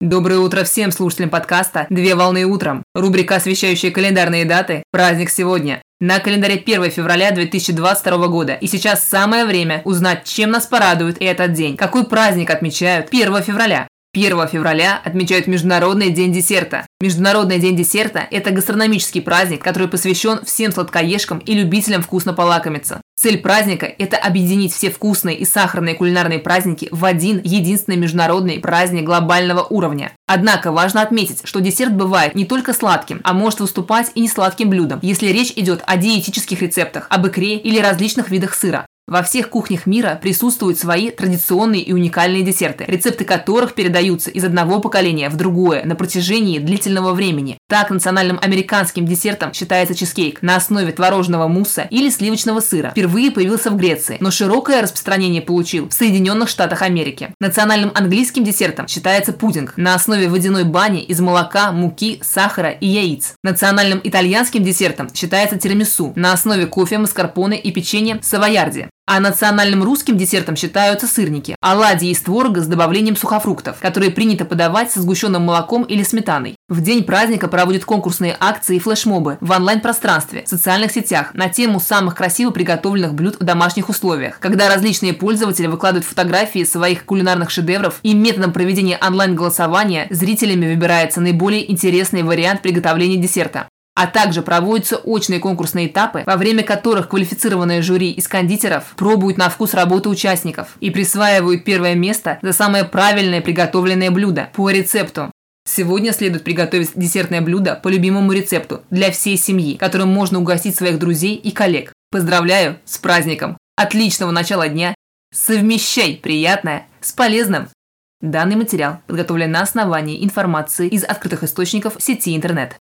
Доброе утро всем слушателям подкаста «Две волны утром». Рубрика, освещающая календарные даты «Праздник сегодня». На календаре 1 февраля 2022 года. И сейчас самое время узнать, чем нас порадует этот день. Какой праздник отмечают 1 февраля. 1 февраля отмечают Международный день десерта. Международный день десерта – это гастрономический праздник, который посвящен всем сладкоежкам и любителям вкусно полакомиться. Цель праздника – это объединить все вкусные и сахарные кулинарные праздники в один единственный международный праздник глобального уровня. Однако важно отметить, что десерт бывает не только сладким, а может выступать и не сладким блюдом, если речь идет о диетических рецептах, об икре или различных видах сыра. Во всех кухнях мира присутствуют свои традиционные и уникальные десерты, рецепты которых передаются из одного поколения в другое на протяжении длительного времени. Так, национальным американским десертом считается чизкейк на основе творожного мусса или сливочного сыра. Впервые появился в Греции, но широкое распространение получил в Соединенных Штатах Америки. Национальным английским десертом считается пудинг на основе водяной бани из молока, муки, сахара и яиц. Национальным итальянским десертом считается тирамису на основе кофе, маскарпоне и печенья савоярди. А национальным русским десертом считаются сырники, оладьи из творога с добавлением сухофруктов, которые принято подавать со сгущенным молоком или сметаной. В день праздника проводят конкурсные акции и флешмобы в онлайн-пространстве, в социальных сетях на тему самых красиво приготовленных блюд в домашних условиях, когда различные пользователи выкладывают фотографии своих кулинарных шедевров и методом проведения онлайн-голосования зрителями выбирается наиболее интересный вариант приготовления десерта а также проводятся очные конкурсные этапы, во время которых квалифицированное жюри из кондитеров пробуют на вкус работы участников и присваивают первое место за самое правильное приготовленное блюдо по рецепту. Сегодня следует приготовить десертное блюдо по любимому рецепту для всей семьи, которым можно угостить своих друзей и коллег. Поздравляю с праздником! Отличного начала дня! Совмещай приятное с полезным! Данный материал подготовлен на основании информации из открытых источников сети интернет.